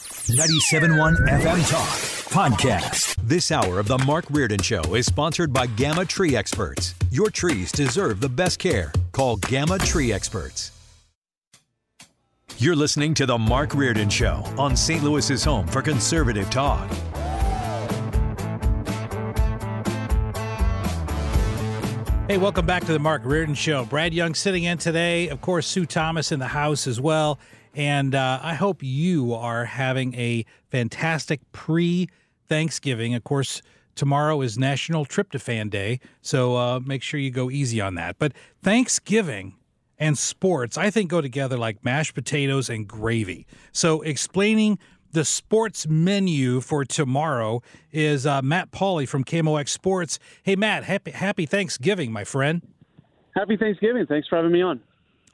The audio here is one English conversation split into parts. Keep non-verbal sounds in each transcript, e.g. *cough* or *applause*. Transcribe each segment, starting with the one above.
97.1 FM Talk Podcast. This hour of The Mark Reardon Show is sponsored by Gamma Tree Experts. Your trees deserve the best care. Call Gamma Tree Experts. You're listening to The Mark Reardon Show on St. Louis's home for conservative talk. Hey, welcome back to the Mark Reardon Show. Brad Young sitting in today. Of course, Sue Thomas in the house as well. And uh, I hope you are having a fantastic pre Thanksgiving. Of course, tomorrow is National Tryptophan Day, so uh, make sure you go easy on that. But Thanksgiving and sports, I think, go together like mashed potatoes and gravy. So, explaining the sports menu for tomorrow is uh, Matt Pauley from KMOX Sports. Hey, Matt, happy, happy Thanksgiving, my friend. Happy Thanksgiving. Thanks for having me on.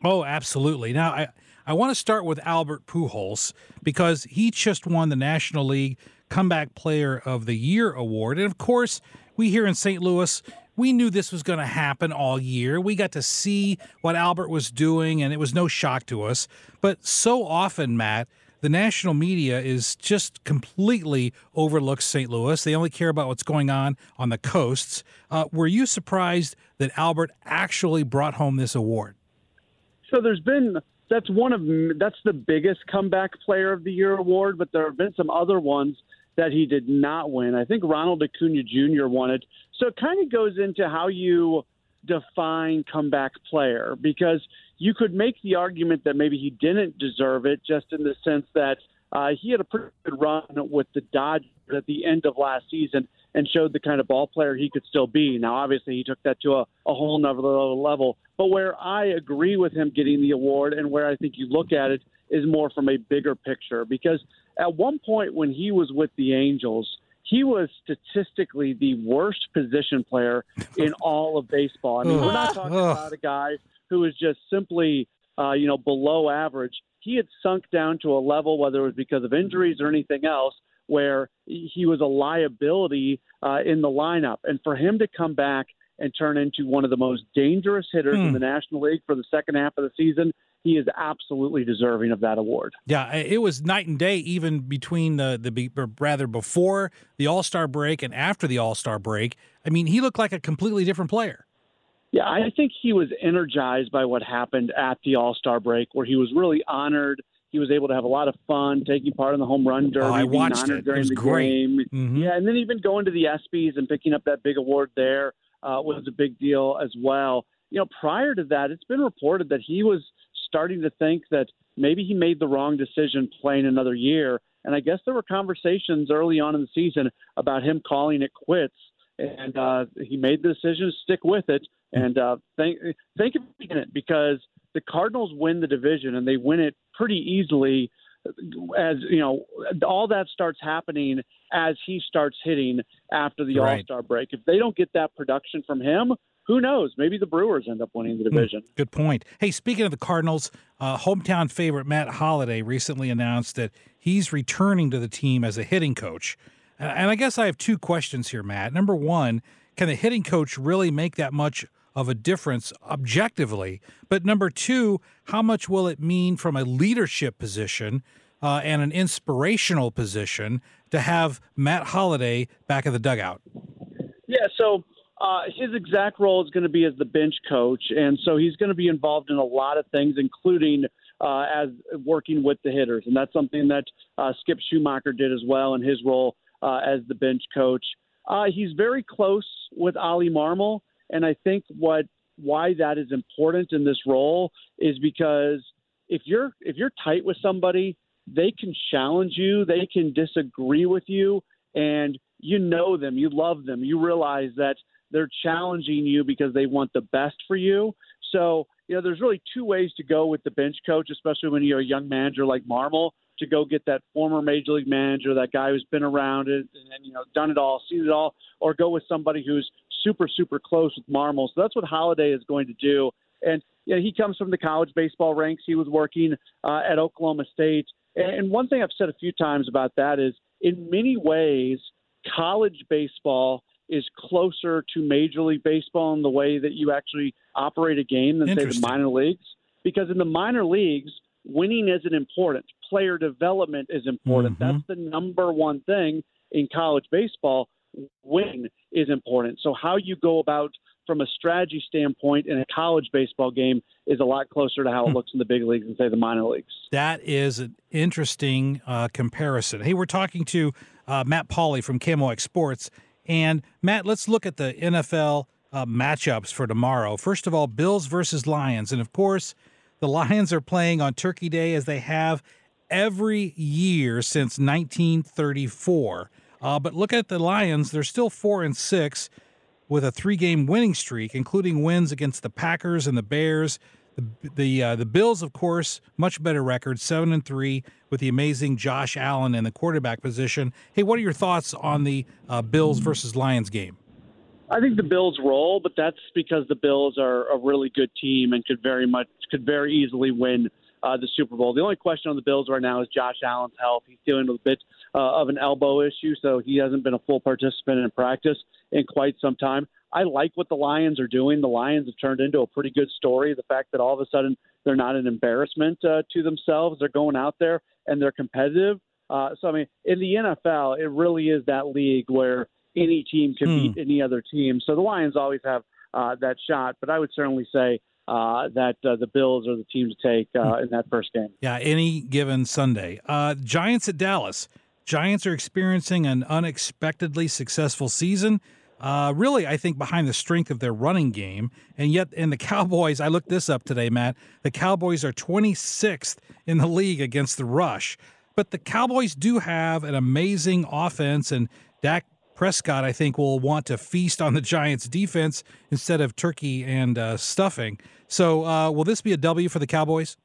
Oh, absolutely. Now, I, I want to start with Albert Pujols because he just won the National League Comeback Player of the Year award. And of course, we here in St. Louis, we knew this was going to happen all year. We got to see what Albert was doing, and it was no shock to us. But so often, Matt, the national media is just completely overlooks St. Louis. They only care about what's going on on the coasts. Uh, were you surprised that Albert actually brought home this award? So there's been that's one of that's the biggest comeback player of the year award, but there have been some other ones that he did not win. I think Ronald Acuna Jr. won it. So it kind of goes into how you define comeback player because you could make the argument that maybe he didn't deserve it just in the sense that uh, he had a pretty good run with the Dodgers at the end of last season and showed the kind of ball player he could still be. Now, obviously, he took that to a, a whole nother level. But where I agree with him getting the award and where I think you look at it is more from a bigger picture because at one point when he was with the Angels, he was statistically the worst position player in *laughs* all of baseball. I mean, we're not talking about a guy who was just simply, uh, you know, below average. He had sunk down to a level, whether it was because of injuries or anything else, where he was a liability uh, in the lineup. And for him to come back and turn into one of the most dangerous hitters Hmm. in the National League for the second half of the season, he is absolutely deserving of that award. Yeah, it was night and day even between the the rather before the All Star break and after the All Star break. I mean, he looked like a completely different player. Yeah, I think he was energized by what happened at the All Star break, where he was really honored. He was able to have a lot of fun taking part in the home run derby, Oh, I watched it. It during was the great. game. Mhm. Yeah, and then even going to the ESPYS and picking up that big award there uh, was a big deal as well. You know, prior to that, it's been reported that he was starting to think that maybe he made the wrong decision playing another year. And I guess there were conversations early on in the season about him calling it quits. And uh, he made the decision to stick with it. And uh, thank thank you for making it because the Cardinals win the division and they win it pretty easily. As you know, all that starts happening as he starts hitting after the Right. All Star break. If they don't get that production from him, who knows? Maybe the Brewers end up winning the division. Good point. Hey, speaking of the Cardinals, uh, hometown favorite Matt Holliday recently announced that he's returning to the team as a hitting coach. And I guess I have two questions here, Matt. Number one, can the hitting coach really make that much of a difference objectively? But number two, how much will it mean from a leadership position uh, and an inspirational position to have Matt Holliday back in the dugout? Yeah, so uh, his exact role is going to be as the bench coach, and so he's going to be involved in a lot of things, including uh, as working with the hitters, and that's something that uh, Skip Schumacher did as well in his role uh, as the bench coach. Uh, he's very close with Ollie Marmol, and I think what why that is important in this role is because if you're if you're tight with somebody, they can challenge you, they can disagree with you, and you know them, you love them, you realize that they're challenging you because they want the best for you. So, you know, there's really two ways to go with the bench coach, especially when you're a young manager like Marmol, to go get that former major league manager, that guy who's been around it and, you know, done it all, seen it all, or go with somebody who's super, super close with Marmol. So that's what Holliday is going to do. And, you know, he comes from the college baseball ranks. He was working uh, at Oklahoma State. And one thing I've said a few times about that is, in many ways, college baseball is closer to Major League Baseball in the way that you actually operate a game than say the minor leagues. Because in the minor leagues, winning isn't important. Player development is important. Mm-hmm. That's the number one thing in college baseball. Win is important. So how you go about from a strategy standpoint in a college baseball game is a lot closer to how it hmm. looks in the big leagues and say the minor leagues. That is an interesting uh, comparison. Hey, we're talking to uh, Matt Pauley from KMOX Sports, and Matt, let's look at the NFL uh, matchups for tomorrow. First of all, Bills versus Lions. And of course, the Lions are playing on Turkey Day as they have every year since 1934. Uh, but look at the Lions; they're still four and six with a three-game winning streak, including wins against the Packers and the Bears. The the uh, the Bills, of course, much better record, seven and three, with the amazing Josh Allen in the quarterback position. Hey, what are your thoughts on the uh, Bills versus Lions game? I think the Bills roll, but that's because the Bills are a really good team and could very much could very easily win uh, the Super Bowl. The only question on the Bills right now is Josh Allen's health. He's dealing with a bit uh, of an elbow issue, so he hasn't been a full participant in practice in quite some time. I like what the Lions are doing. The Lions have turned into a pretty good story. The fact that all of a sudden they're not an embarrassment uh, to themselves, they're going out there and they're competitive. Uh, so, I mean, in the NFL, it really is that league where any team can beat hmm. any other team. So the Lions always have uh, that shot, but I would certainly say uh, that uh, the Bills are the team to take uh, hmm. in that first game. Yeah, any given Sunday. Uh, Giants at Dallas. Giants are experiencing an unexpectedly successful season. Uh, really, I think behind the strength of their running game. And yet, in the Cowboys, I looked this up today, Matt. The Cowboys are 26th in the league against the rush. But the Cowboys do have an amazing offense, and Dak Prescott, I think, will want to feast on the Giants' defense instead of turkey and uh, stuffing. So, uh, will this be a W for the Cowboys?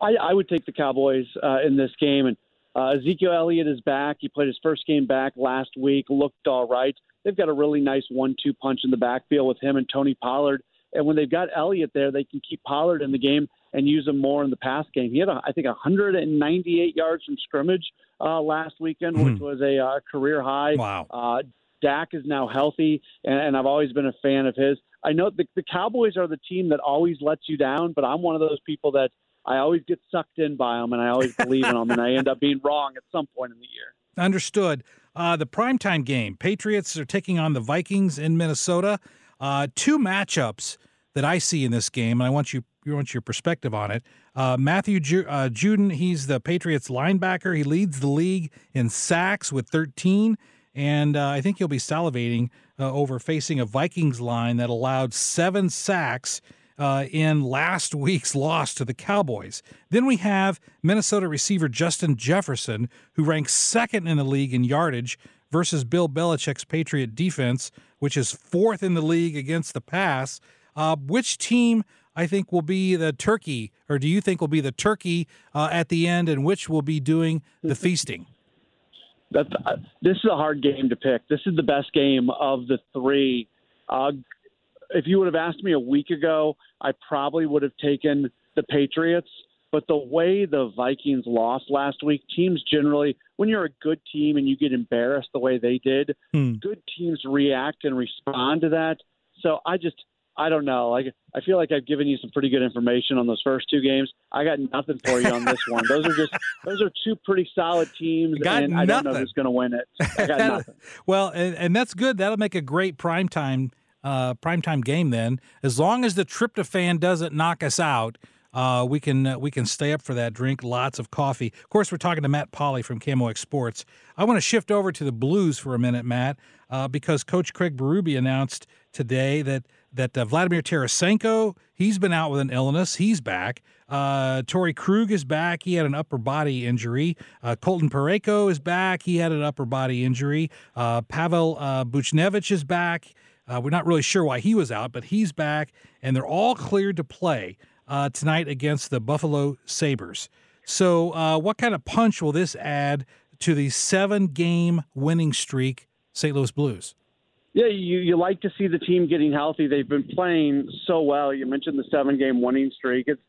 I, I would take the Cowboys uh, in this game. And uh, Ezekiel Elliott is back. He played his first game back last week, looked all right. They've got a really nice one-two punch in the backfield with him and Tony Pollard. And when they've got Elliott there, they can keep Pollard in the game and use him more in the pass game. He had, a, I think, 198 yards from scrimmage uh, last weekend, which hmm. was a uh, career high. Wow. Uh, Dak is now healthy, and, and I've always been a fan of his. I know the, the Cowboys are the team that always lets you down, but I'm one of those people that I always get sucked in by them, and I always believe in them, and I end up being wrong at some point in the year. Understood. Uh, the primetime game Patriots are taking on the Vikings in Minnesota. Uh, two matchups that I see in this game, and I want you I want your perspective on it. Uh, Matthew Ju- uh, Judon, he's the Patriots linebacker. He leads the league in sacks with 13, and uh, I think he'll be salivating uh, over facing a Vikings line that allowed seven sacks uh, in last *laughs* week's loss to the Cowboys. Then we have Minnesota receiver Justin Jefferson, who ranks second in the league in yardage versus Bill Belichick's Patriot defense, which is fourth in the league against the pass. Uh, which team I think will be the turkey, or do you think will be the turkey uh, at the end, and which will be doing the feasting? That's, uh, this is a hard game to pick. This is the best game of the three. Uh, if you would have asked me a week ago, I probably would have taken the Patriots. But the way the Vikings lost last week, teams generally, when you're a good team and you get embarrassed the way they did, hmm. good teams react and respond to that. So I just, I don't know. Like I feel like I've given you some pretty good information on those first two games. I got nothing for you on this one. Those are just *laughs* those are two pretty solid teams, got and nothing. I don't know who's going to win it. I got *laughs* nothing. well, and, and that's good. That'll make a great prime time uh, primetime game then. As long as the tryptophan doesn't knock us out, uh, we can uh, we can stay up for that. Drink lots of coffee. Of course, we're talking to Matt Pauley from KMOX Sports. I want to shift over to the Blues for a minute, Matt, uh, because Coach Craig Berube announced today that that uh, Vladimir Tarasenko he's been out with an illness. He's back. Uh, Torey Krug is back. He had an upper body injury. Uh, Colton Parayko is back. He had an upper body injury. Uh, Pavel uh, Buchnevich is back. Uh, we're not really sure why he was out, but he's back, and they're all cleared to play uh, tonight against the Buffalo Sabres. So, uh, what kind of punch will this add to the seven game winning streak, St. Louis Blues? Yeah, you, you like to see the team getting healthy. They've been playing so well. You mentioned the seven game winning streak. It's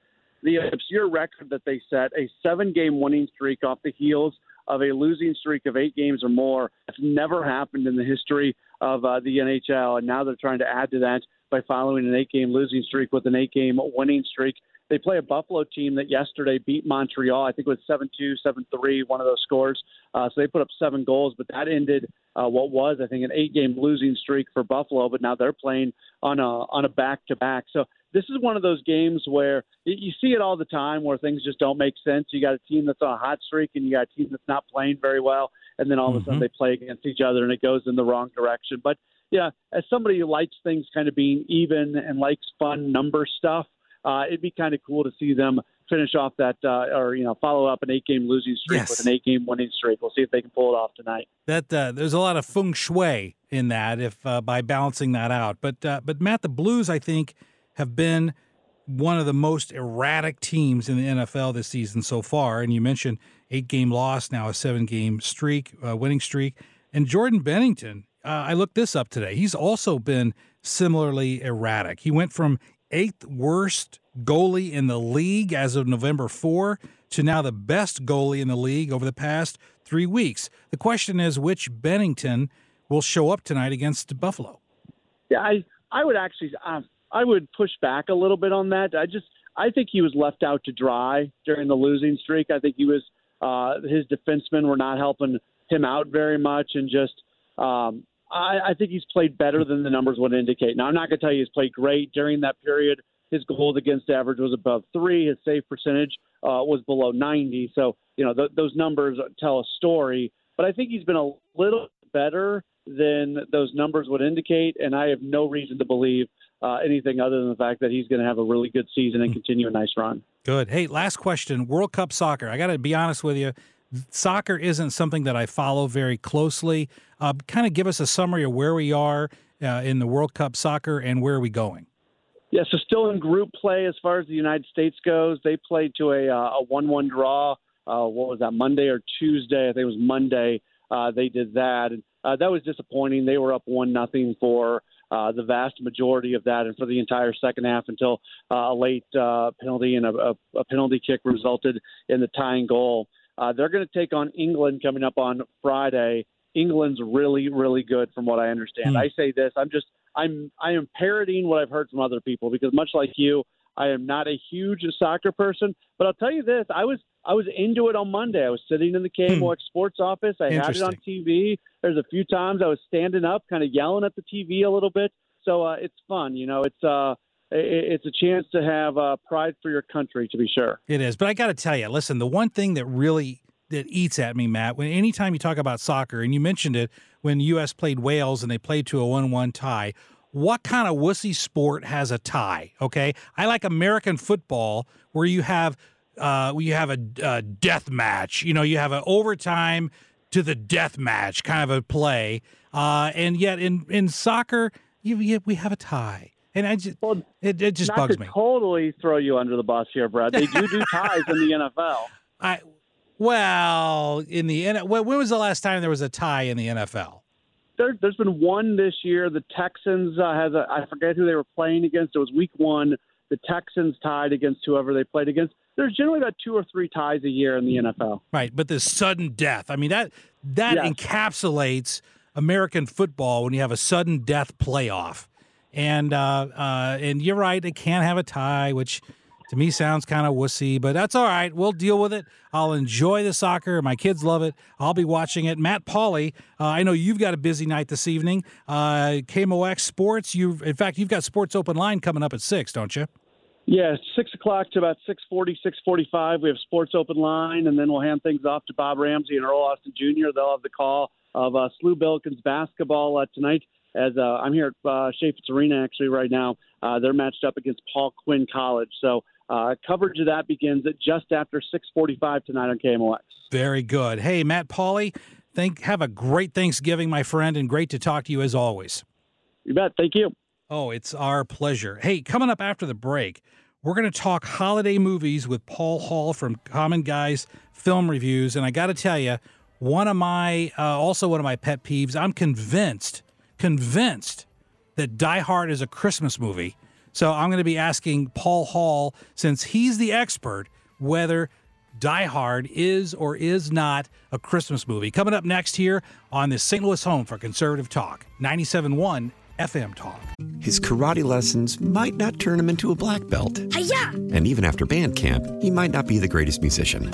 the obscure record that they set a seven game winning streak off the heels of a losing streak of eight games or more. It's never happened in the history of uh, the NHL, and now they're trying to add to that by following an eight game losing streak with an eight game winning streak. They play a Buffalo team that yesterday beat Montreal. I think it was 7 2, 7 3, one of those scores. Uh, so they put up seven goals, but that ended uh, what was, I think, an eight game losing streak for Buffalo. But now they're playing on a on a back to back. So this is one of those games where you see it all the time where things just don't make sense. You got a team that's on a hot streak and you got a team that's not playing very well, and then all of a sudden mm-hmm. they play against each other and it goes in the wrong direction. But yeah, as somebody who likes things kind of being even and likes fun number stuff, uh, it'd be kind of cool to see them finish off that uh, or you know follow up an eight game losing streak yes. with an eight game winning streak. We'll see if they can pull it off tonight. That uh, there's a lot of feng shui in that if uh, by balancing that out. But uh, but Matt, the Blues I think have been one of the most erratic teams in the NFL this season so far. And you mentioned eight game loss, now a seven game streak, uh, winning streak. And Jordan Binnington, uh, I looked this up today. He's also been similarly erratic. He went from eighth worst goalie in the league as of November 4 to now the best goalie in the league over the past three weeks. The question is which Binnington will show up tonight against Buffalo? Yeah, I, I would actually, um, I would push back a little bit on that. I just I think he was left out to dry during the losing streak. I think he was uh, his defensemen were not helping him out very much, and just um, I, I think he's played better than the numbers would indicate. Now I'm not going to tell you he's played great during that period. His goals against average was above three. His save percentage uh, was below 90. So you know th- those numbers tell a story. But I think he's been a little better than those numbers would indicate, and I have no reason to believe uh, anything other than the fact that he's going to have a really good season and continue a nice run. Good. Hey, last question World Cup soccer. I got to be honest with you. Soccer isn't something that I follow very closely. Uh, kind of give us a summary of where we are uh, in the World Cup soccer and where are we going? Yeah, so still in group play as far as the United States goes. They played to a, uh, a 1 1 draw. Uh, what was that, Monday or Tuesday? I think it was Monday. Uh, they did that. And uh, that was disappointing. They were up 1 nothing for uh, the vast majority of that, and for the entire second half until uh, a late uh, penalty and a, a, a penalty kick resulted in the tying goal. Uh, they're going to take on England coming up on Friday. England's really, really good, from what I understand. Mm. I say this: I'm just, I'm, I am parroting what I've heard from other people because, much like you, I am not a huge soccer person. But I'll tell you this: I was I was into it on Monday. I was sitting in the KMOX hmm. sports office. I had it on TV. There's a few times I was standing up, kind of yelling at the TV a little bit. So uh, it's fun. You know, it's uh, it's a chance to have uh, pride for your country, to be sure. It is, but I got to tell you, listen, the one thing that really that eats at me, Matt, when anytime you talk about soccer, and you mentioned it when U.S. played Wales and they played to a one-one tie. What kind of wussy sport has a tie? Okay, I like American football where you have uh, you have a, a death match. You know, you have an overtime to the death match kind of a play. Uh, and yet in, in soccer, you, you, we have a tie. And I just, well, it, it just bugs me. totally throw you under the bus here, Brad. They do do *laughs* ties in the NFL. I, well, in the when was the last time there was a tie in the NFL? There, has been one this year. The Texans uh, has a I forget who they were playing against. It was Week One. The Texans tied against whoever they played against there's generally about two or three ties a year in the NFL. Right, but the sudden death. I mean that that yes. encapsulates American football when you have a sudden death playoff. And uh, uh, and you're right, they can't have a tie, which to me sounds kind of wussy, but that's all right. We'll deal with it. I'll enjoy the soccer. My kids love it. I'll be watching it. Matt Pauley, uh, I know you've got a busy night this evening. Uh, KMOX Sports. You, in fact, you've got Sports Open Line coming up at six, don't you? Yeah, six o'clock to about six forty, six forty-five. We have sports open line, and then we'll hand things off to Bob Ramsey and Earl Austin Jr. They'll have the call of uh, SLU Billikens basketball uh, tonight. As uh, I'm here at uh, Arena actually right now, uh, they're matched up against Paul Quinn College. So uh, coverage of that begins at just after 6:45 tonight on KMOX. Very good. Hey, Matt Pauley, think have a great Thanksgiving, my friend, and great to talk to you as always. You bet. Thank you. Oh, it's our pleasure. Hey, coming up after the break, we're going to talk holiday movies with Paul Hall from Common Guys Film Reviews, and I got to tell you, one of my uh, also one of my pet peeves. I'm convinced, convinced that Die Hard is a Christmas movie. So I'm going to be asking Paul Hall, since he's the expert, whether Die Hard is or is not a Christmas movie. Coming up next here on the St. Louis home for conservative talk, 97.1 FM Talk. His karate lessons might not turn him into a black belt. Hiya! And even after band camp, he might not be the greatest musician.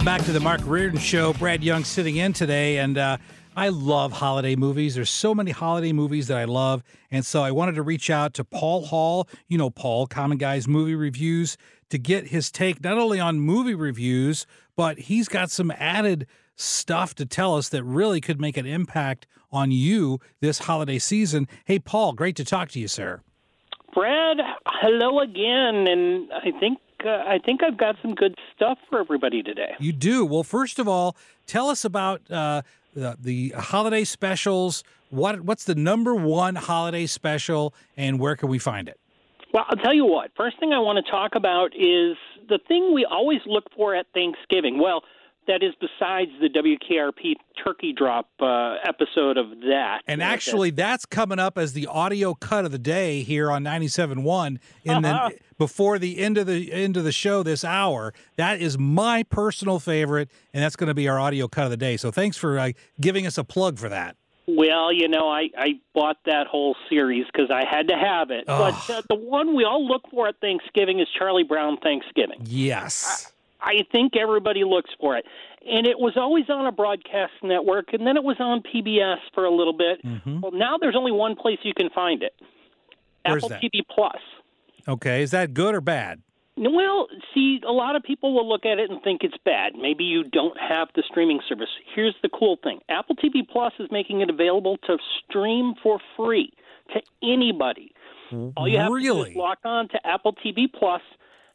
Welcome back to the Mark Reardon Show. Brad Young sitting in today, and uh, I love holiday movies. There's so many holiday movies that I love, and so I wanted to reach out to Paul Hall. You know Paul, Common Guys Movie Reviews, to get his take not only on movie reviews, but he's got some added stuff to tell us that really could make an impact on you this holiday season. Hey, Paul, great to talk to you, sir. Brad, hello again, and I think uh, I think I've got some good stuff for everybody today. You do. Well, first of all, tell us about uh, the, the holiday specials. What what's the number one holiday special, and where can we find it? Well, I'll tell you what. First thing I want to talk about is the thing we always look for at Thanksgiving. Well, that is besides the WKRP turkey drop uh, episode of that. And actually, that's coming up as the audio cut of the day here on 97.1 in Uh-huh. the before the end of the end of the show this hour. That is my personal favorite, and that's going to be our audio cut of the day. So thanks for uh, giving us a plug for that. Well, you know, I, I bought that whole series because I had to have it. But uh, the one we all look for at Thanksgiving is Charlie Brown Thanksgiving. Yes. I think everybody looks for it. And it was always on a broadcast network, and then it was on PBS for a little bit. Mm-hmm. Well, now there's only one place you can find it Where's Apple that? TV Plus. Okay, is that good or bad? Well, see, a lot of people will look at it and think it's bad. Maybe you don't have the streaming service. Here's the cool thing Apple TV Plus is making it available to stream for free to anybody. All you have to do is log on to Apple TV Plus,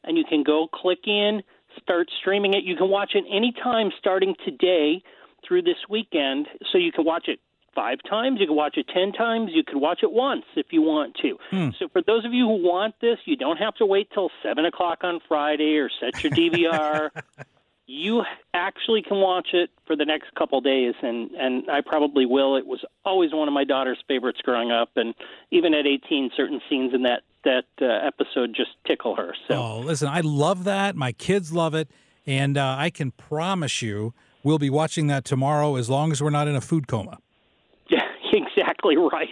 and you can go click in, start streaming it. You can watch it anytime starting today through this weekend. So you can watch it five times, you can watch it ten times, you can watch it once if you want to. Hmm. So for those of you who want this, you don't have to wait till seven o'clock on Friday or set your DVR. *laughs* you actually can watch it for the next couple days and and I probably will. It was always one of my daughter's favorites growing up and even at 18 certain scenes in that that uh, episode just tickle her. So Oh, listen, I love that. My kids love it, and uh, I can promise you we'll be watching that tomorrow as long as we're not in a food coma. Exactly *laughs* right.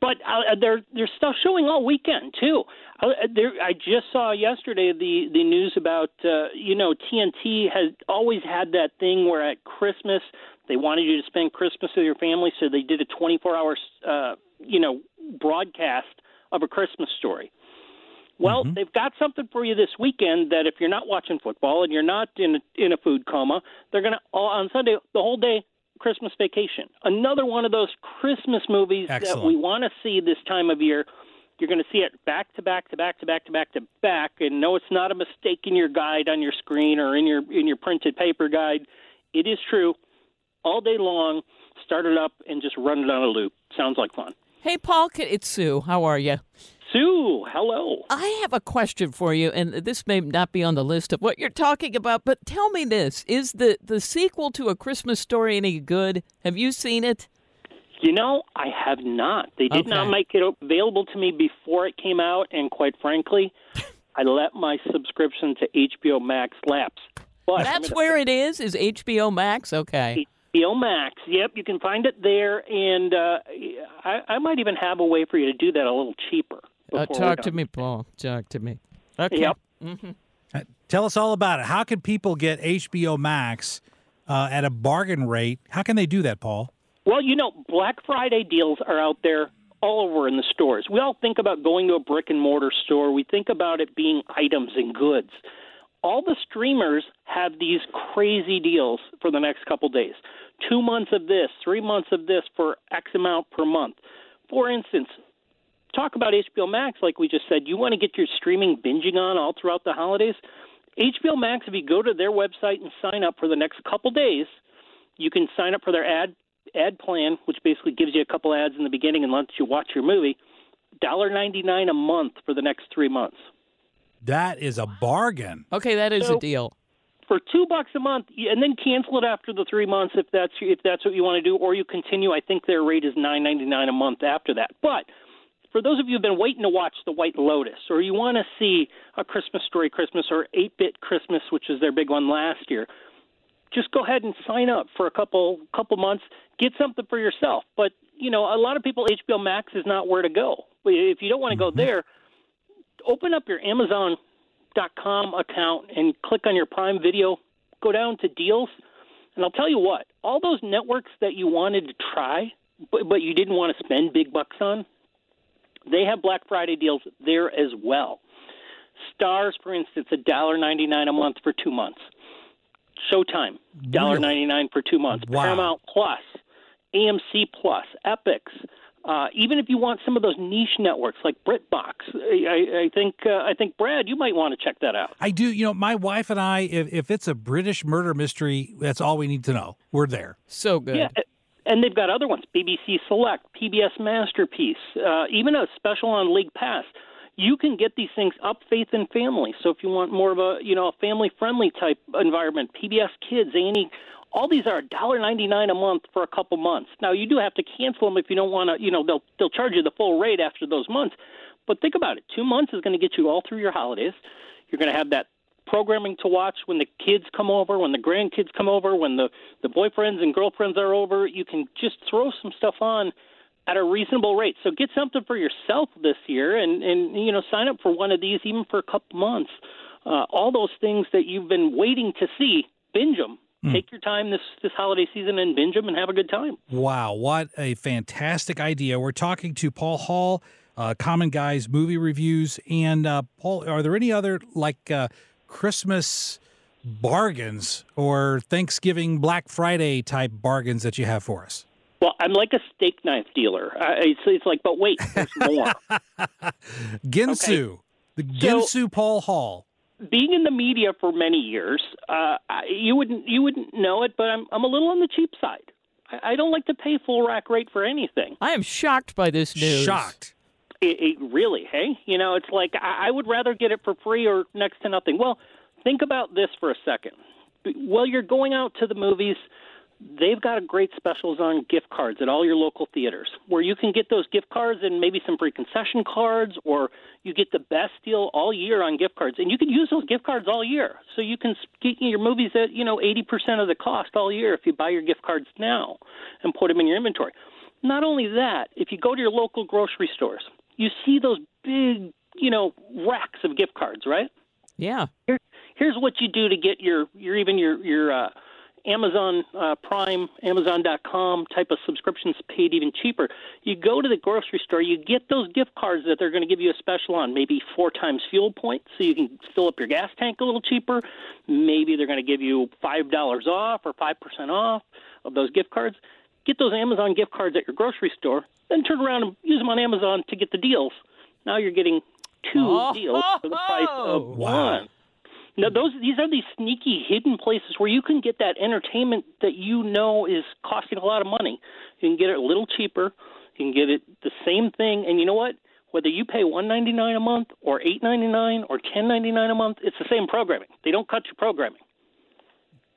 But uh, there, there's stuff showing all weekend too. Uh, there, I just saw yesterday the the news about uh, you know TNT has always had that thing where at Christmas They wanted you to spend Christmas with your family, so they did a 24-hour, uh, you know, broadcast of a Christmas story. Well, Mm-hmm. they've got something for you this weekend that if you're not watching football and you're not in a, in a food coma, they're going to on Sunday the whole day Christmas Vacation. Another one of those Christmas movies that we want to see this time of year. You're going to see it back to back to back to back to back to back, and no, it's not a mistake in your guide on your screen or in your in your printed paper guide. It is true. All day long, start it up and just run it on a loop. Sounds like fun. Hey, Paul, it's Sue. How are you? Sue, hello. I have a question for you, and this may not be on the list of what you're talking about, but tell me this: Is the the sequel to A Christmas Story any good? Have you seen it? You know, I have not. They did not make it available to me before it came out, and quite frankly, *laughs* I let my subscription to HBO Max lapse. But That's where it is. Is HBO Max okay? HBO Max. Yep, you can find it there, and uh, I, I might even have a way for you to do that a little cheaper. Uh, talk to me, Paul. Talk to me. Okay. Yep. hmm Uh, Tell us all about it. How can people get HBO Max uh, at a bargain rate? How can they do that, Paul? Well, you know, Black Friday deals are out there all over in the stores. We all think about going to a brick and mortar store. We think about it being items and goods. All the streamers have these crazy deals for the next couple days. Two months of this, three months of this for X amount per month. For instance, talk about HBO Max, like we just said. You want to get your streaming binging on all throughout the holidays? HBO Max, if you go to their website and sign up for the next couple days, you can sign up for their ad ad plan, which basically gives you a couple ads in the beginning and lets you watch your movie. $1.99 a month for the next three months. That is a bargain. Okay, that is So- a deal. For two bucks a month, and then cancel it after the three months if that's if that's what you want to do, or you continue. I think their rate is nine ninety nine a month after that. But for those of you who've been waiting to watch The White Lotus, or you want to see a Christmas Story Christmas or 8 Bit Christmas, which is their big one last year, just go ahead and sign up for a couple couple months. Get something for yourself. But you know, a lot of people HBO Max is not where to go. If you don't want to go mm-hmm. there, open up your Amazon.com account and click on your Prime Video. Go down to deals, and I'll tell you what: all those networks that you wanted to try, but, but you didn't want to spend big bucks on, they have Black Friday deals there as well. Starz, for instance, a dollar ninety nine a month for two months. Showtime, dollar ninety nine for two months. Wow. Paramount Plus, AMC Plus, Epix. Uh, even if you want some of those niche networks like BritBox, I, I think uh, I think Brad, you might want to check that out. I do. You know, my wife and I, if, if it's a British murder mystery, that's all we need to know. We're there. So good. Yeah, and they've got other ones: BBC Select, PBS Masterpiece, uh, even a special on League Pass. You can get these things up Faith and Family. So if you want more of a you know a family friendly type environment, PBS Kids, Annie, all these are $1.99 a month for a couple months. Now you do have to cancel them if you don't want to. You know they'll they'll charge you the full rate after those months. But think about it: two months is going to get you all through your holidays. You're going to have that programming to watch when the kids come over, when the grandkids come over, when the the boyfriends and girlfriends are over. You can just throw some stuff on at a reasonable rate. So get something for yourself this year, and and you know sign up for one of these even for a couple months. Uh, all those things that you've been waiting to see, binge them. Take your time this this holiday season and binge them and have a good time. Wow, what a fantastic idea. We're talking to Paul Hall, uh, Common Guys movie reviews. And uh, Paul, are there any other like uh, Christmas bargains or Thanksgiving Black Friday type bargains that you have for us? Well, I'm like a steak knife dealer. Uh, it's, it's like, but wait, there's more. *laughs* Ginsu, the Ginsu Paul Hall. being in the media for many years, uh, you wouldn't you wouldn't know it, but I'm I'm a little on the cheap side. I, I don't like to pay full rack rate for anything. I am shocked by this news. Shocked. It, it really, hey, you know, it's like I, I would rather get it for free or next to nothing. Well, think about this for a second. While you're going out to the movies, they've got a great specials on gift cards at all your local theaters, where you can get those gift cards and maybe some free concession cards, or you get the best deal all year on gift cards, and you can use those gift cards all year. So you can get your movies at you know 80% of the cost all year if you buy your gift cards now and put them in your inventory. Not only that, if you go to your local grocery stores, you see those big you know racks of gift cards, right? Yeah. Here, here's what you do to get your your even your your uh, Amazon uh, Prime, Amazon.com type of subscriptions paid even cheaper. You go to the grocery store, you get those gift cards that they're going to give you a special on, maybe four times fuel points, so you can fill up your gas tank a little cheaper. Maybe they're going to give you five dollars off or five percent off of those gift cards. Get those Amazon gift cards at your grocery store, then turn around and use them on Amazon to get the deals. Now you're getting two Oh, deals for the price of Wow. one. Now, those these are these sneaky hidden places where you can get that entertainment that you know is costing a lot of money. You can get it a little cheaper. You can get it the same thing, and you know what? Whether you pay one ninety nine a month or eight ninety nine or ten ninety nine a month, it's the same programming. They don't cut your programming.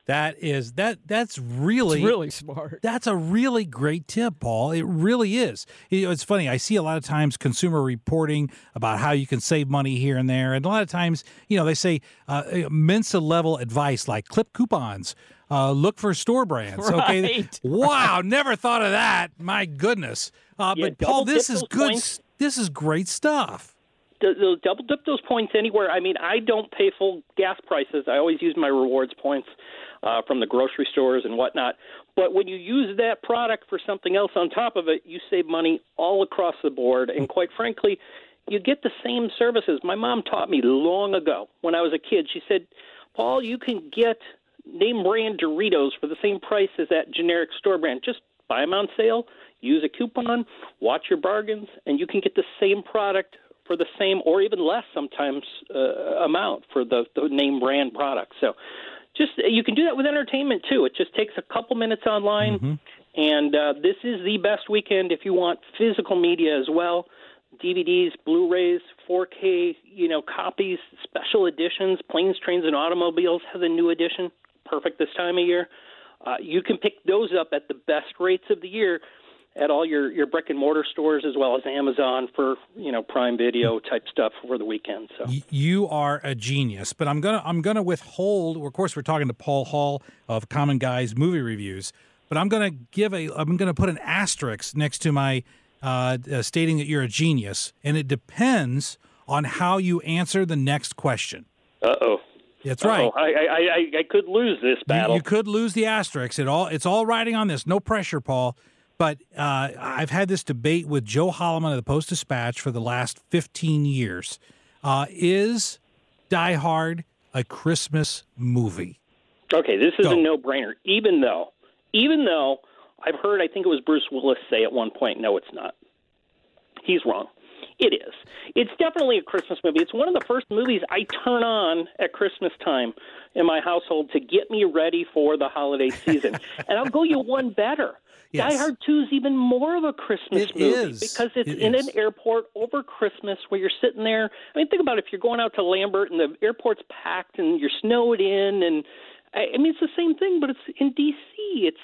That is that that's really It's really smart. That's a really great tip, Paul. It really is. It's funny. I see a lot of times consumer reporting about how you can save money here and there, and a lot of times, you know, they say uh, Mensa level advice like clip coupons. Uh, look for store brands. *laughs* Okay. Right. Wow. Never thought of that. My goodness. Uh, Yeah, but Paul, this is good. points. This is great stuff. Double dip those points anywhere. I mean, I don't pay full gas prices. I always use my rewards points uh, from the grocery stores and whatnot. But when you use that product for something else on top of it, you save money all across the board. And quite frankly, you get the same services. My mom taught me long ago when I was a kid. She said, Paul, you can get name brand Doritos for the same price as that generic store brand. Just buy them on sale, use a coupon, watch your bargains, and you can get the same product for the same or even less sometimes uh, amount for the, the name brand product. So just you can do that with entertainment too. It just takes a couple minutes online. And uh, this is the best weekend if you want physical media as well. DVDs, Blu-rays, 4K, you know, copies, special editions. Planes, Trains, and Automobiles has a new edition, perfect this time of year. Uh, you can pick those up at the best rates of the year at all your, your brick and mortar stores as well as Amazon for you know Prime Video type stuff for the weekend. So You are a genius, but I'm gonna I'm gonna withhold. Of course, we're talking to Paul Hall of Common Guys Movie Reviews, but I'm gonna give a I'm gonna put an asterisk next to my uh, uh, stating that you're a genius, and it depends on how you answer the next question. uh oh. That's right. I, I, I, I could lose this You, battle. you could lose the asterisk. It all it's all riding on this. No pressure, Paul. But uh, I've had this debate with Joe Holleman of the Post Dispatch for the last 15 years. Uh, is Die Hard a Christmas movie? Okay, this is Go. a no-brainer. Even though, even though I've heard, I think it was Bruce Willis say at one point, no, it's not. He's wrong. It is. It's definitely a Christmas movie. It's one of the first movies I turn on at Christmas time in my household to get me ready for the holiday season. *laughs* and I'll go you one better. Yes. Die Hard 2 is even more of a Christmas It movie is. because it's It in is. an airport over Christmas where you're sitting there. I mean, think about it. if you're going out to Lambert and the airport's packed and you're snowed in, and I, I mean, it's the same thing, but it's in D.C. It's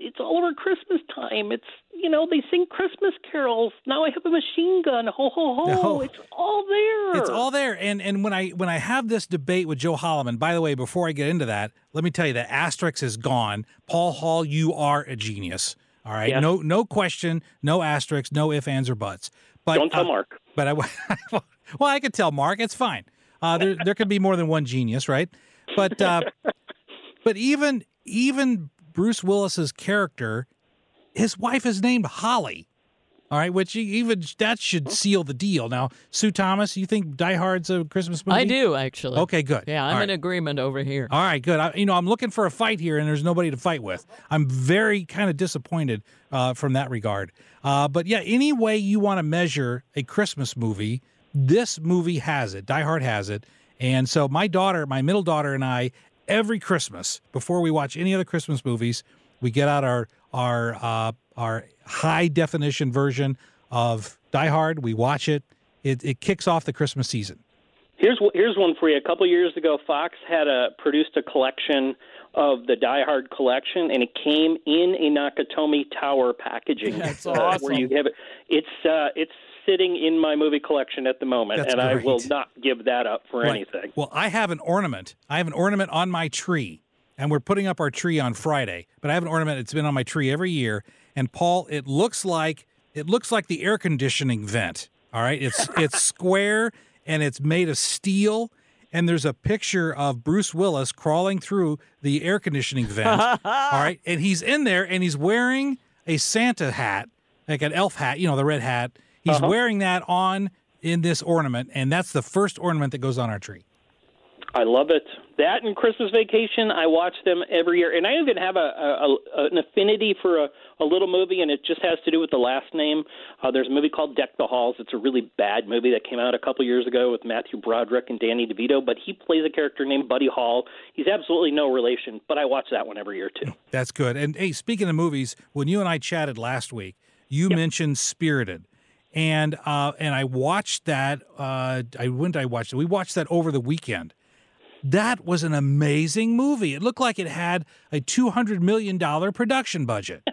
it's all over Christmas time. It's you know they sing Christmas carols. Now I have a machine gun. Ho ho ho! It's all there. It's all there. And and when I when I have this debate with Joe Holleman, by the way, before I get into that, let me tell you that Asterix is gone. Paul Hall, you are a genius. All right, Yes. no no question, no asterisks. no ifs, ands, or buts. But Don't tell uh, Mark. But I *laughs* well, I could tell Mark. It's fine. Uh, there there could be more than one genius, right? But uh, *laughs* but even even Bruce Willis's character, his wife is named Holly. All right, which e- even that should seal the deal. Now, Sue Thomas, you think Die Hard's a Christmas movie? I do actually. Okay, good. Yeah, I'm All in right. agreement over here. All right, good. I, you know, I'm looking for a fight here, and there's nobody to fight with. I'm very kind of disappointed uh, from that regard. Uh, but yeah, any way you want to measure a Christmas movie, this movie has it. Die Hard has it. And so my daughter, my middle daughter, and I, every Christmas before we watch any other Christmas movies, we get out our our uh, our high definition version of Die Hard. We watch it. It, it kicks off the Christmas season. Here's here's one for you. A couple years ago, Fox had a produced a collection of the Die Hard collection, and it came in a Nakatomi Tower packaging. That's uh, awesome. Where you have it. It's uh, it's sitting in my movie collection at the moment, That's and I will not give that up for Right. anything. Well, I have an ornament. I have an ornament on my tree, and we're putting up our tree on Friday. But I have an ornament. It's been on my tree every year. And Paul, it looks like it looks like the air conditioning vent. All right, it's *laughs* it's square and it's made of steel, and there's a picture of Bruce Willis crawling through the air conditioning vent. *laughs* all right, and he's in there and he's wearing a Santa hat, like an elf hat, you know, the red hat. He's Uh-huh. wearing that on in this ornament, and that's the first ornament that goes on our tree. I love it. That and Christmas Vacation, I watch them every year, and I even have a, a, a an affinity for a, a little movie, and it just has to do with the last name. Uh, there's a movie called Deck the Halls. It's a really bad movie that came out a couple years ago with Matthew Broderick and Danny DeVito, but he plays a character named Buddy Hall. He's absolutely no relation, but I watch that one every year too. That's good. And hey, speaking of movies, when you and I chatted last week, you mentioned Spirited. And uh, and I watched that. Uh, I when did I watch it? We watched that over the weekend. That was an amazing movie. It looked like it had a two hundred million dollar production budget. *laughs*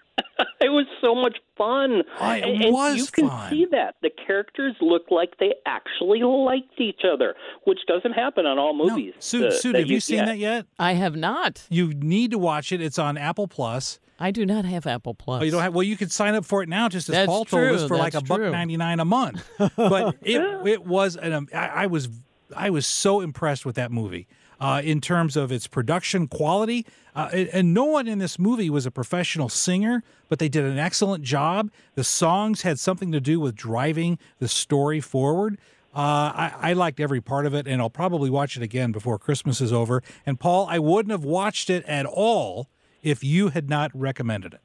It was so much fun. Oh, it and, and was you can fun. see that the characters look like they actually liked each other, which doesn't happen on all movies. No. Sue, uh, Sue, have you seen get. that yet? I have not. You need to watch it. It's on Apple Plus. I do not have Apple Plus. Oh, you don't have. Well, you could sign up for it now, just as That's Paul told us, true, for like a buck ninety nine a month. *laughs* But it *laughs* it was an. um, I, I was I was so impressed with that movie uh, in terms of its production quality. Uh, and, no one in this movie was a professional singer, but they did an excellent job. The songs had something to do with driving the story forward. Uh, I, I liked every part of it, and I'll probably watch it again before Christmas is over. And Paul, I wouldn't have watched it at all if you had not recommended it.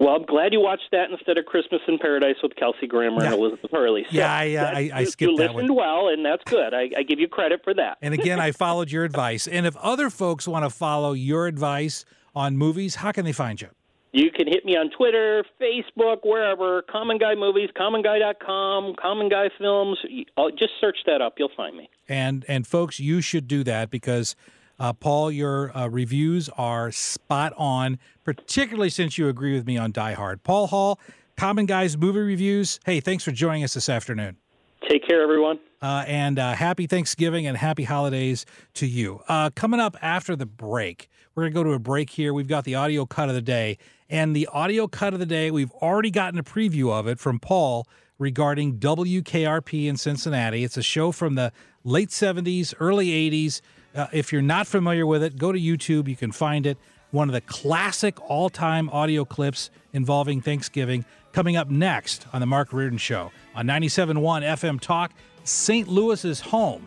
Well, I'm glad you watched that instead of Christmas in Paradise with Kelsey Grammer and Elizabeth Hurley. So Yeah, I, uh, I- I you- skipped you that one. listened well, and that's good. I, I give you credit for that. And again, I followed your advice. And if other folks want to follow your advice on movies, how can they find you? You can hit me on Twitter, Facebook, wherever. Common Guy Movies, CommonGuy.com, Common Guy Films. You- oh, Just search that up. You'll find me. And and folks, you should do that because uh, Paul, your uh, reviews are spot on, particularly since you agree with me on Die Hard. Paul Hall, Common Guys movie reviews. Hey, thanks for joining us this afternoon. Take care, everyone. Uh, and uh, happy Thanksgiving and happy holidays to you. Uh, coming up after the break, we're going to go to a break here. We've got the audio cut of the day. And the audio cut of the day, we've already gotten a preview of it from Paul regarding WKRP in Cincinnati. It's a show from the late 70s, early 80s. Uh, if you're not familiar with it, go to YouTube. You can find it. One of the classic all time audio clips involving Thanksgiving coming up next on The Mark Reardon Show on 97.1 FM Talk, St. Louis's home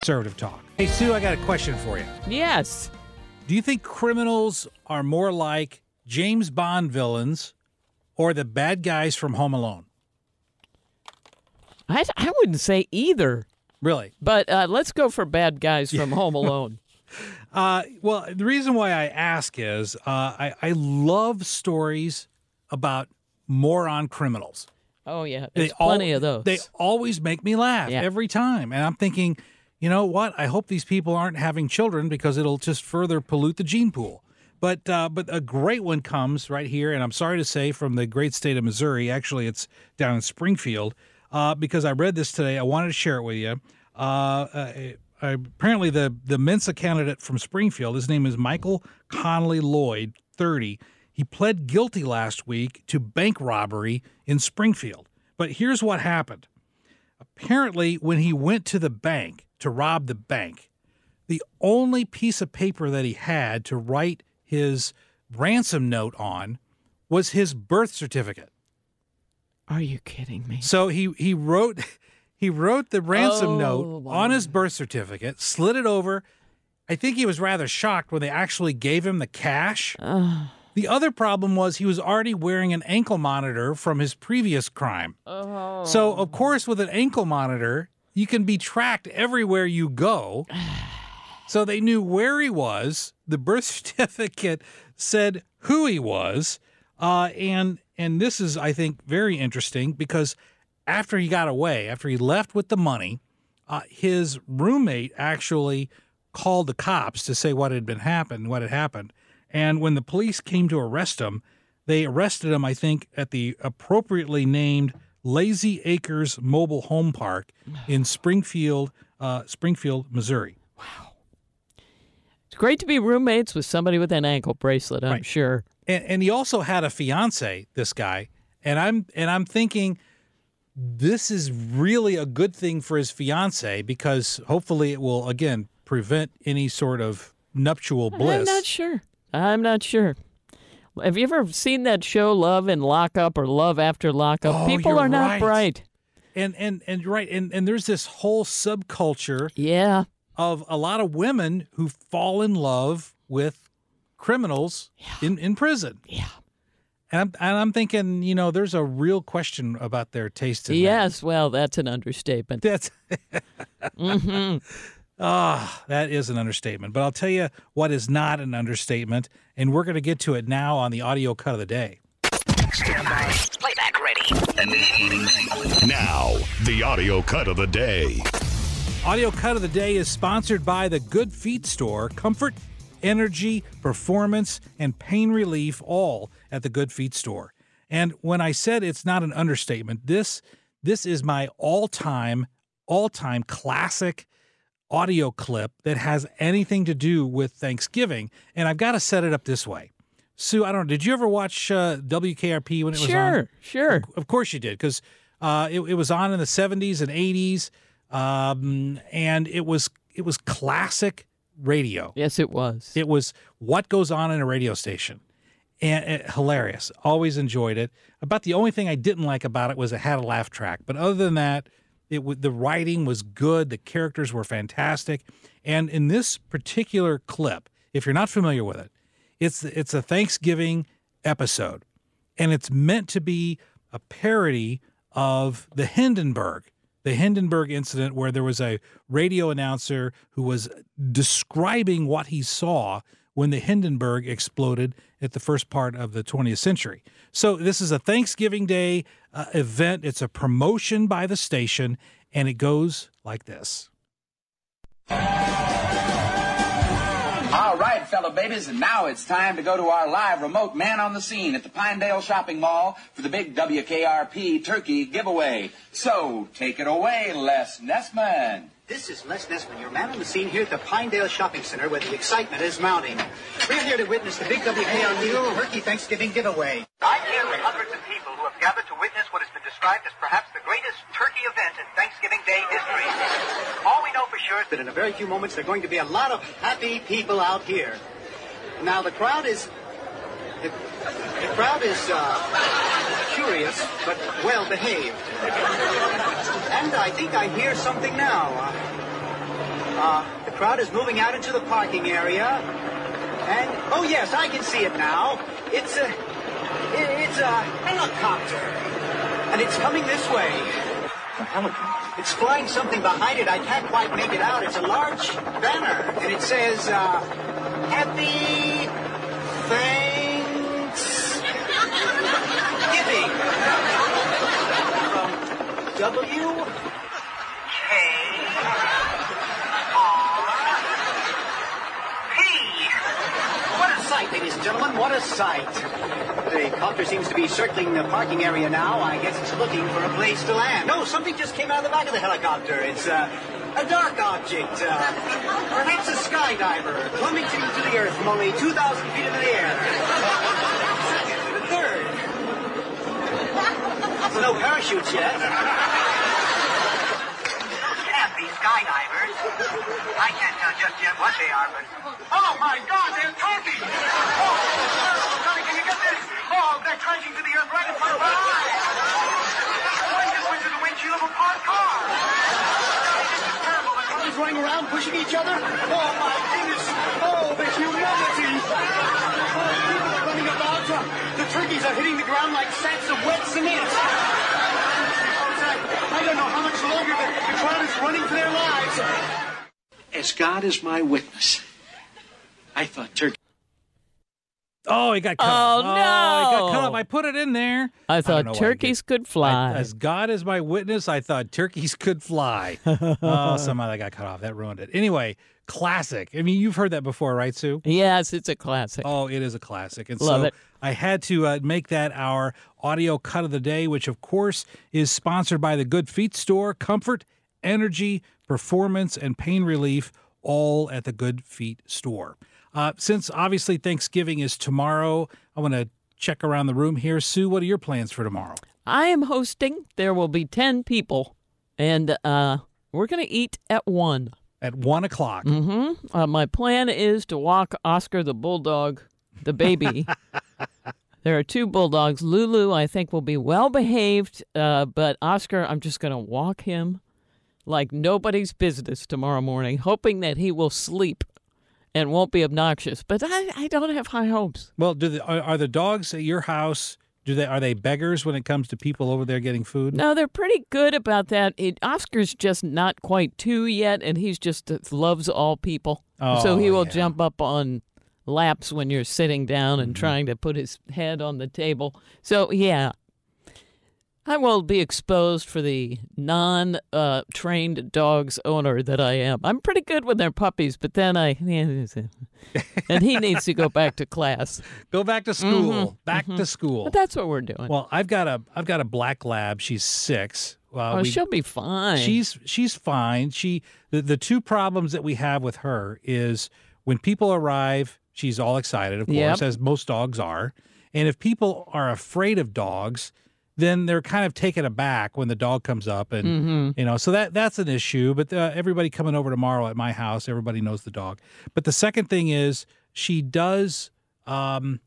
Conservative talk. Hey, Sue, I got a question for you. Yes. Do you think criminals are more like James Bond villains or the bad guys from Home Alone? I, I wouldn't say either. Really? But uh, let's go for bad guys *laughs* from Home Alone. Uh, well, the reason why I ask is uh, I, I love stories about moron criminals. Oh yeah, there's plenty al- of those. They always make me laugh Yeah. every time, and I'm thinking, you know what? I hope these people aren't having children because it'll just further pollute the gene pool. But uh, but a great one comes right here, and I'm sorry to say from the great state of Missouri. Actually, it's down in Springfield uh, because I read this today. I wanted to share it with you. Uh, uh, apparently, the the Mensa candidate from Springfield, his name is Michael Connolly Lloyd, 30. He pled guilty last week to bank robbery in Springfield. But here's what happened. Apparently, when he went to the bank to rob the bank, the only piece of paper that he had to write his ransom note on was his birth certificate. Are you kidding me? So he he wrote he wrote the ransom Oh, note wow. on his birth certificate, slid it over. I think he was rather shocked when they actually gave him the cash. The other problem was he was already wearing an ankle monitor from his previous crime. Oh. So, of course, with an ankle monitor, you can be tracked everywhere you go. So they knew where he was. The birth *laughs* certificate said who he was, uh, and and this is, I think, very interesting because after he got away, after he left with the money, uh, his roommate actually called the cops to say what had been happened, what had happened. And when the police came to arrest him, they arrested him, I think, at the appropriately named Lazy Acres Mobile Home Park in *sighs* Springfield, uh, Springfield, Missouri. Wow, it's great to be roommates with somebody with an ankle bracelet. I'm Right. sure. And, and he also had a fiance, this guy, and I'm and I'm thinking this is really a good thing for his fiance because hopefully it will again prevent any sort of nuptial bliss. I'm not sure. I'm not sure. Have you ever seen that show Love and Lockup or Love After Lockup? Oh, People are not right. bright. and and and right and and there's this whole subculture Yeah. of a lot of women who fall in love with criminals in in prison. Yeah. And I'm, and I'm thinking, you know, there's a real question about their taste in. Yes, well, that's an understatement. That's *laughs* hmm Ah, that is an understatement. But I'll tell you what is not an understatement, and we're going to get to it now on the audio cut of the day. Playback ready. Now, the audio cut of the day. Audio cut of the day is sponsored by the Good Feet Store. Comfort, energy, performance, and pain relief all at the Good Feet Store. And when I said it's not an understatement, this this is my all-time all-time classic audio clip that has anything to do with Thanksgiving, and I've got to set it up this way. Sue, I don't know. Did you ever watch uh, WKRP when it was on? Sure, sure. Of course you did, because uh, it, it was on in the '70s and '80s, um, and it was it was classic radio. Yes, it was. It was what goes on in a radio station, and it, hilarious. Always enjoyed it. About the only thing I didn't like about it was it had a laugh track, but other than that, it w- the writing was good. The characters were fantastic, and in this particular clip, if you're not familiar with it, it's it's a Thanksgiving episode, and it's meant to be a parody of the Hindenburg, the Hindenburg incident, where there was a radio announcer who was describing what he saw when the Hindenburg exploded at the first part of the 20th century. So this is a Thanksgiving Day uh, event. It's a promotion by the station, and it goes like this. All right, fellow babies, and now it's time to go to our live remote man on the scene at the Pinedale Shopping Mall for the big WKRP turkey giveaway. So, take it away, Les Nessman. This is Les Nessman, your man on the scene here at the Pinedale Shopping Center where the excitement is mounting. We're here to witness the big WKRP Turkey Thanksgiving giveaway. I'm here with hundreds of people who have gathered to witness what has been described as perhaps the greatest turkey event in Thanksgiving Day history. All we know for sure is That in a very few moments there are going to be a lot of happy people out here. Now the crowd is the, the crowd is uh, curious but well behaved, and I think I hear something now. Uh, uh, the crowd is moving out into the parking area, and oh yes, I can see it now. It's a it, it's a helicopter, and it's coming this way. a helicopter. it's flying something behind it. I can't quite make it out. It's a large banner, and it says, uh, Happy Thanks *laughs* Giving. W. What a sight, ladies and gentlemen. What a sight. The copter seems to be circling the parking area now. I guess it's looking for a place to land. No, something just came out of the back of the helicopter. It's uh, a dark object. Uh, perhaps a skydiver plummeting to the earth from only 2,000 feet into the air. The third. So no parachutes yet. Can't be skydivers. I can't tell just yet what they are, but. Oh my God, they're turkeys! Oh, Sonny, can you get this? Oh, they're crashing to the earth right in front of our eyes! One just went to the windshield of a parked car! Turkeys running around pushing each other. Oh my goodness. Oh, the humanity. Oh, people are running about. Turkeys are hitting the ground like sacks of wet cement. I don't know how much longer the, the crowd is running for their lives. As God is my witness, I thought turkey. Oh, it got cut Oh, off. Oh, it got cut no. I put it in there. I thought I turkeys did. could fly. I- as God is my witness, I thought turkeys could fly. *laughs* oh, somehow that got cut off. That ruined it. Anyway, classic. I mean, you've heard that before, right, Sue? yes, it's a classic. Oh, it is a classic. And Love so it. I had to uh, make that our audio cut of the day, which of course is sponsored by the Good Feet Store. Comfort, energy, performance, and pain relief, all at the Good Feet Store. Uh, since obviously Thanksgiving is tomorrow, I want to check around the room here. Sue, what are your plans for tomorrow? I am hosting. There will be 10 people, and uh, we're going to eat at 1. At 1 o'clock. Mm-hmm. Uh, my plan is to walk Oscar the bulldog, the baby. *laughs* there are two bulldogs. Lulu, I think, will be well behaved, uh, but Oscar, I'm just going to walk him like nobody's business tomorrow morning, hoping that he will sleep and won't be obnoxious. But I, I don't have high hopes. Well, do the, are, are the dogs at your house? Do they are they beggars when it comes to people over there getting food? No, they're pretty good about that. It, Oscar's just not quite two yet, and he's just uh, loves all people. Oh, so he will jump up on laps when you're sitting down and Mm-hmm. trying to put his head on the table. So yeah, I won't be exposed for the non-trained dog's owner that I am. I'm pretty good when they're puppies, but then I *laughs* and he needs to go back to class. Go back to school. Mhm, Back mhm. to school. But that's what we're doing. Well, I've got a I've got a black lab. She's six. Uh, oh, we- she'll be fine. She's she's fine. She the, the two problems that we have with her is when people arrive, she's all excited, of course, Yep. as most dogs are. And if people are afraid of dogs, then they're kind of taken aback when the dog comes up, and Mhm. you know, so that that's an issue. But uh, everybody coming over tomorrow at my house, everybody knows the dog. But the second thing is she does. Um,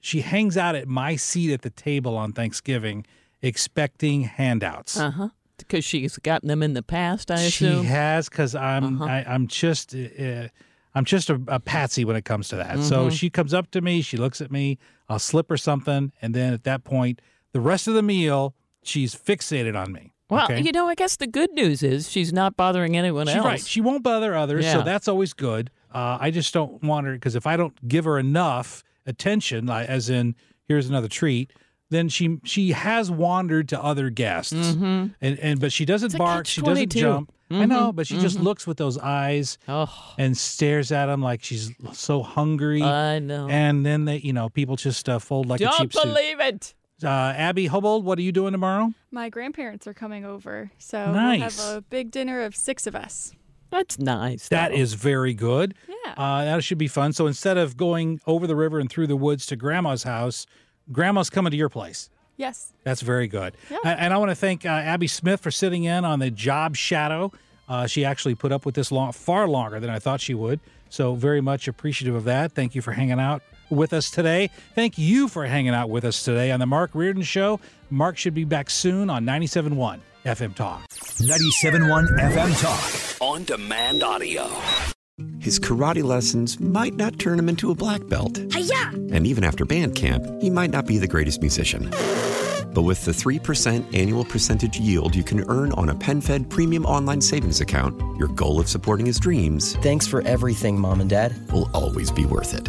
she hangs out at my seat at the table on Thanksgiving, expecting handouts. Uh huh. Because she's gotten them in the past, I assume She has because I'm Uh-huh. I, I'm just uh, I'm just a, a patsy when it comes to that. So Mhm. she comes up to me, she looks at me, I'll slip her something, and then at that point, the rest of the meal, she's fixated on me. Well, okay? you know, I guess the good news is she's not bothering anyone She's else. right. She won't bother others, so that's always good. Uh, I just don't want her because if I don't give her enough attention, as in here's another treat, then she she has wandered to other guests, Mhm. and and but she doesn't bark, she doesn't catch-22. jump. I know, Mhm, but she just mhm. looks with those eyes Oh. and stares at him like she's so hungry. I know. And then they, you know, people just uh, fold like a Don't cheap suit. believe it. Uh, Abby Hobold, what are you doing tomorrow? My grandparents are coming over, so Nice. we'll have a big dinner of six of us. That's nice. That is very good. Yeah. Uh, that should be fun. So instead of going over the river and through the woods to grandma's house, grandma's coming to your place. Yes. That's very good. Yeah. And I want to thank uh, Abby Smith for sitting in on the job shadow. Uh, she actually put up with this long, far longer than I thought she would. So very much appreciative of that. Thank you for hanging out with us today. Thank you for hanging out with us today on the Mark Reardon Show. Mark should be back soon on 97.1 FM Talk. 97.1 FM Talk. On demand audio. His karate lessons might not turn him into a black belt. Hiya! And even after band camp, he might not be the greatest musician. But with the 3% annual percentage yield you can earn on a PenFed premium online savings account, your goal of supporting his dreams Thanks for everything, Mom and Dad. will always be worth it.